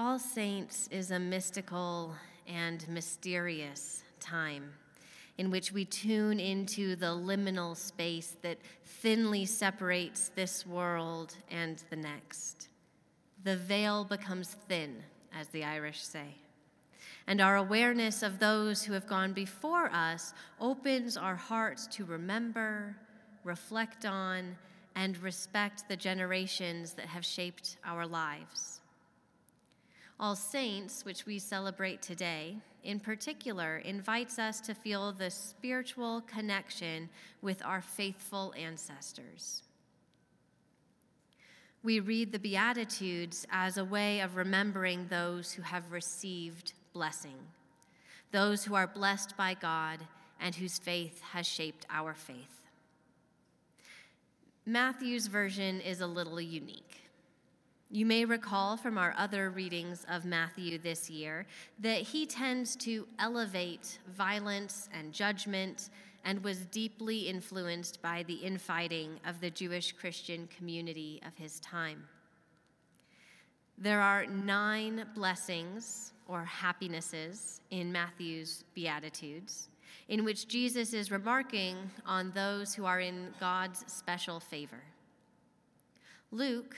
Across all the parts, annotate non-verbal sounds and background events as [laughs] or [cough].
All Saints is a mystical and mysterious time in which we tune into the liminal space that thinly separates this world and the next. The veil becomes thin, as the Irish say. And our awareness of those who have gone before us opens our hearts to remember, reflect on, and respect the generations that have shaped our lives. All Saints, which we celebrate today, in particular, invites us to feel the spiritual connection with our faithful ancestors. We read the Beatitudes as a way of remembering those who have received blessing, those who are blessed by God and whose faith has shaped our faith. Matthew's version is a little unique. You may recall from our other readings of Matthew this year that he tends to elevate violence and judgment and was deeply influenced by the infighting of the Jewish Christian community of his time. There are nine blessings or happinesses in Matthew's Beatitudes, in which Jesus is remarking on those who are in God's special favor. Luke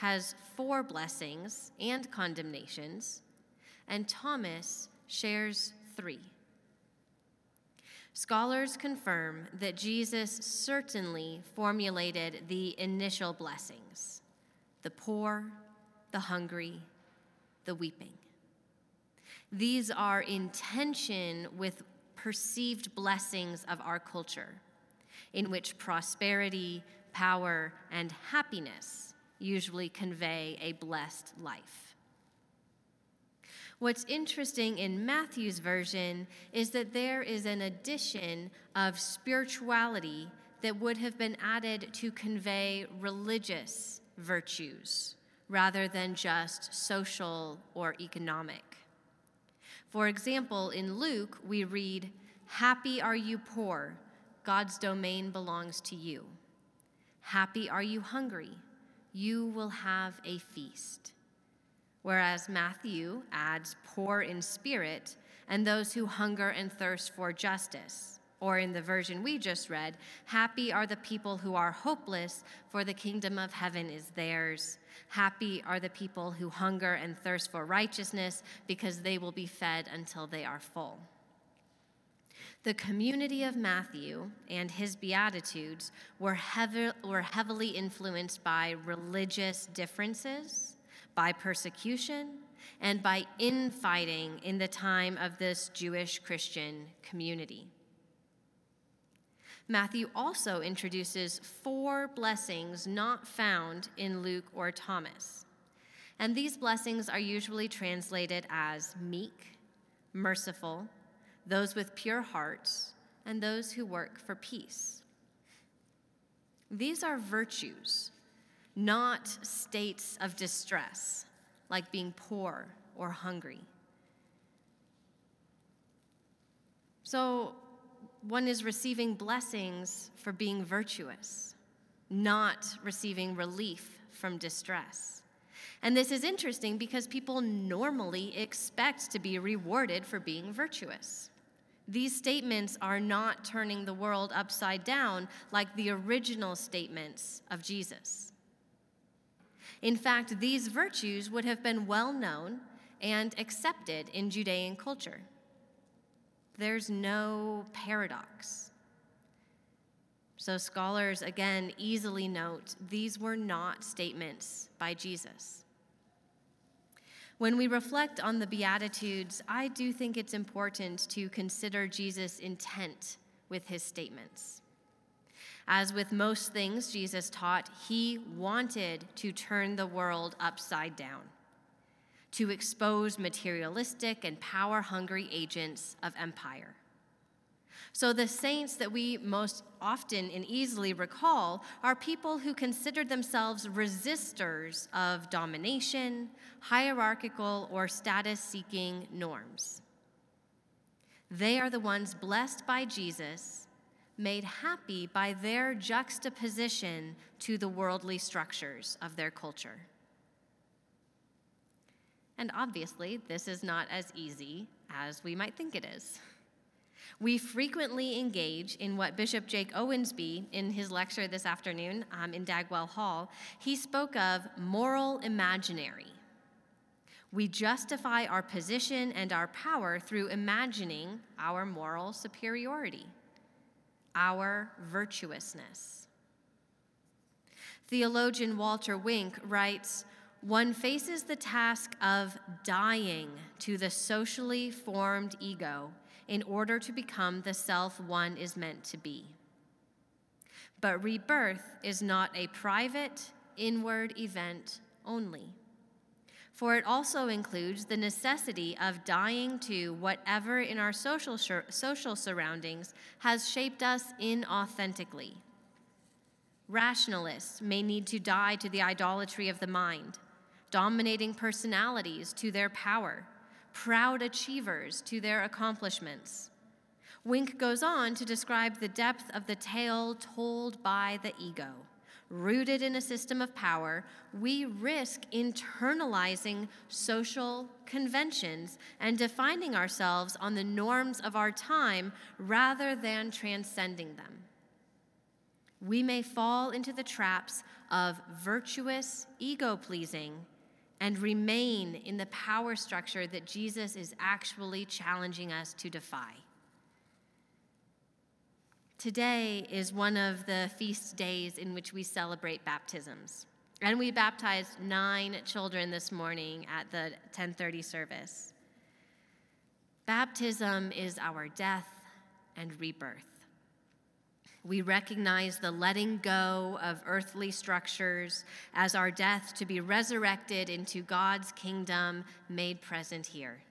has four blessings and condemnations, and Thomas shares three. Scholars confirm that Jesus certainly formulated the initial blessings the poor, the hungry, the weeping. These are in tension with perceived blessings of our culture, in which prosperity, power, and happiness usually convey a blessed life. What's interesting in Matthew's version is that there is an addition of spirituality that would have been added to convey religious virtues rather than just social or economic. For example, in Luke, we read, Happy are you poor, God's domain belongs to you. Happy are you hungry, you will have a feast. Whereas Matthew adds poor in spirit and those who hunger and thirst for justice. Or in the version we just read, happy are the people who are hopeless, for the kingdom of heaven is theirs. Happy are the people who hunger and thirst for righteousness, because they will be fed until they are full. The community of Matthew and his Beatitudes were, were heavily influenced by religious differences, by persecution, and by infighting in the time of this Jewish Christian community. Matthew also introduces four blessings not found in Luke or Thomas. And these blessings are usually translated as meek, merciful, those with pure hearts, and those who work for peace. These are virtues, not states of distress, like being poor or hungry. So, one is receiving blessings for being virtuous, not receiving relief from distress. And this is interesting because people normally expect to be rewarded for being virtuous. These statements are not turning the world upside down like the original statements of Jesus. In fact, these virtues would have been well known and accepted in Judean culture. There's no paradox. So, scholars again easily note these were not statements by Jesus. When we reflect on the Beatitudes, I do think it's important to consider Jesus' intent with his statements. As with most things Jesus taught, he wanted to turn the world upside down, to expose materialistic and power hungry agents of empire. So, the saints that we most often and easily recall are people who considered themselves resistors of domination, hierarchical, or status seeking norms. They are the ones blessed by Jesus, made happy by their juxtaposition to the worldly structures of their culture. And obviously, this is not as easy as we might think it is. We frequently engage in what Bishop Jake Owensby, in his lecture this afternoon um, in Dagwell Hall, he spoke of moral imaginary. We justify our position and our power through imagining our moral superiority, our virtuousness. Theologian Walter Wink writes One faces the task of dying to the socially formed ego in order to become the self one is meant to be. But rebirth is not a private, inward event only, for it also includes the necessity of dying to whatever in our social, social surroundings has shaped us inauthentically. Rationalists may need to die to the idolatry of the mind, dominating personalities to their power proud achievers to their accomplishments. Wink goes on to describe the depth of the tale told by the ego. Rooted in a system of power, we risk internalizing social conventions and defining ourselves on the norms of our time rather than transcending them. We may fall into the traps of virtuous ego pleasing and remain in the power structure that Jesus is actually challenging us to defy. Today is one of the feast days in which we celebrate baptisms. And we baptized nine children this morning at the 1030 service. Baptism is our death and rebirth. We recognize the letting go of earthly structures as our death to be resurrected into God's kingdom made present here.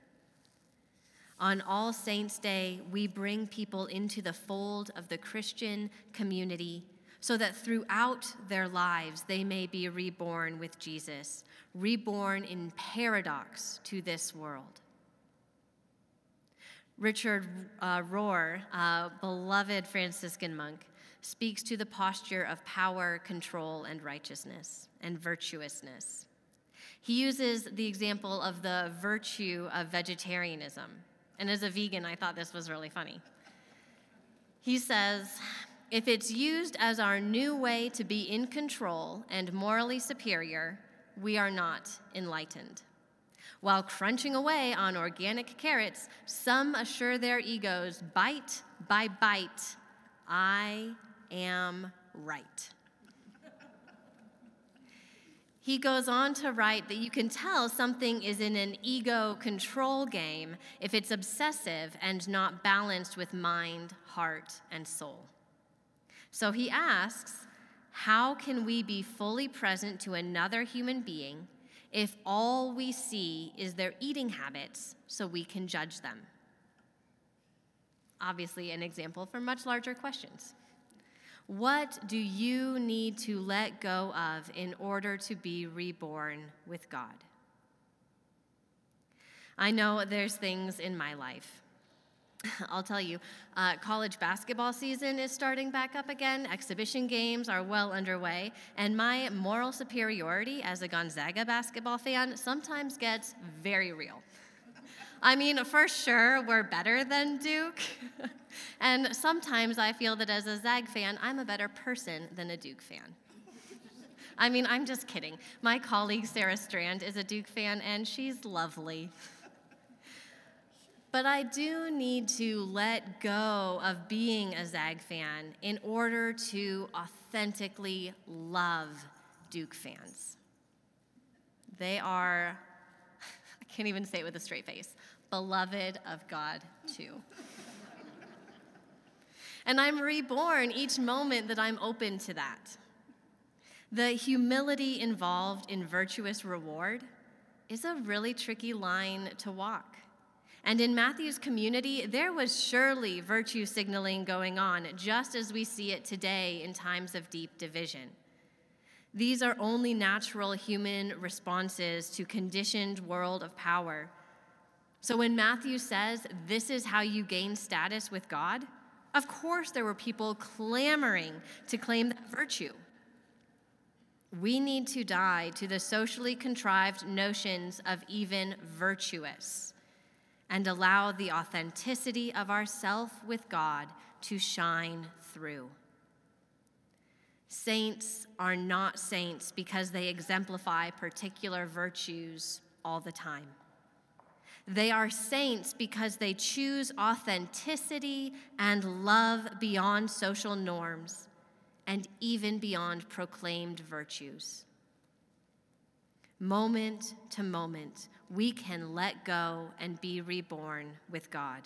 On All Saints' Day, we bring people into the fold of the Christian community so that throughout their lives they may be reborn with Jesus, reborn in paradox to this world. Richard uh, Rohr, a beloved Franciscan monk, speaks to the posture of power, control, and righteousness and virtuousness. He uses the example of the virtue of vegetarianism. And as a vegan, I thought this was really funny. He says, if it's used as our new way to be in control and morally superior, we are not enlightened. While crunching away on organic carrots, some assure their egos, bite by bite, I am right. He goes on to write that you can tell something is in an ego control game if it's obsessive and not balanced with mind, heart, and soul. So he asks, how can we be fully present to another human being if all we see is their eating habits so we can judge them? Obviously, an example for much larger questions. What do you need to let go of in order to be reborn with God? I know there's things in my life [laughs] I'll tell you, uh, college basketball season is starting back up again. Exhibition games are well underway. And my moral superiority as a Gonzaga basketball fan sometimes gets very real. I mean, for sure, we're better than Duke. [laughs] and sometimes I feel that as a Zag fan, I'm a better person than a Duke fan. [laughs] I mean, I'm just kidding. My colleague Sarah Strand is a Duke fan, and she's lovely. But I do need to let go of being a Zag fan in order to authentically love Duke fans. They are, [laughs] I can't even say it with a straight face, beloved of God too. and I'm reborn each moment that I'm open to that. The humility involved in virtuous reward is a really tricky line to walk. And in Matthew's community, there was surely virtue signaling going on, just as we see it today in times of deep division. These are only natural human responses to conditioned world of power. So when Matthew says, This is how you gain status with God, of course there were people clamoring to claim that virtue. We need to die to the socially contrived notions of even virtuous and allow the authenticity of ourself with God to shine through. Saints are not saints because they exemplify particular virtues all the time. They are saints because they choose authenticity and love beyond social norms and even beyond proclaimed virtues. Moment to moment, we can let go and be reborn with God.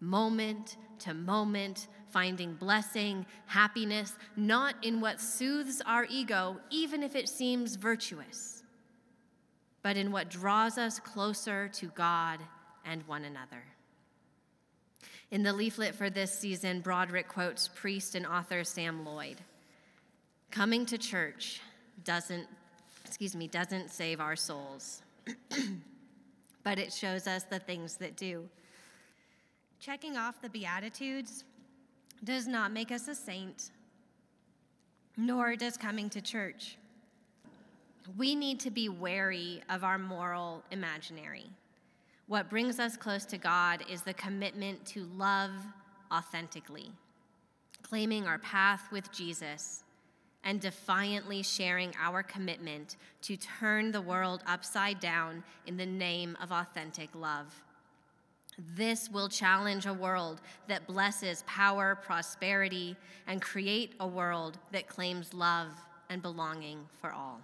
Moment to moment, finding blessing, happiness, not in what soothes our ego, even if it seems virtuous, but in what draws us closer to God and one another. In the leaflet for this season, Broderick quotes priest and author Sam Lloyd. Coming to church doesn't, excuse me, doesn't save our souls, [clears throat] but it shows us the things that do. Checking off the Beatitudes does not make us a saint, nor does coming to church. We need to be wary of our moral imaginary. What brings us close to God is the commitment to love authentically, claiming our path with Jesus, and defiantly sharing our commitment to turn the world upside down in the name of authentic love. This will challenge a world that blesses power, prosperity, and create a world that claims love and belonging for all.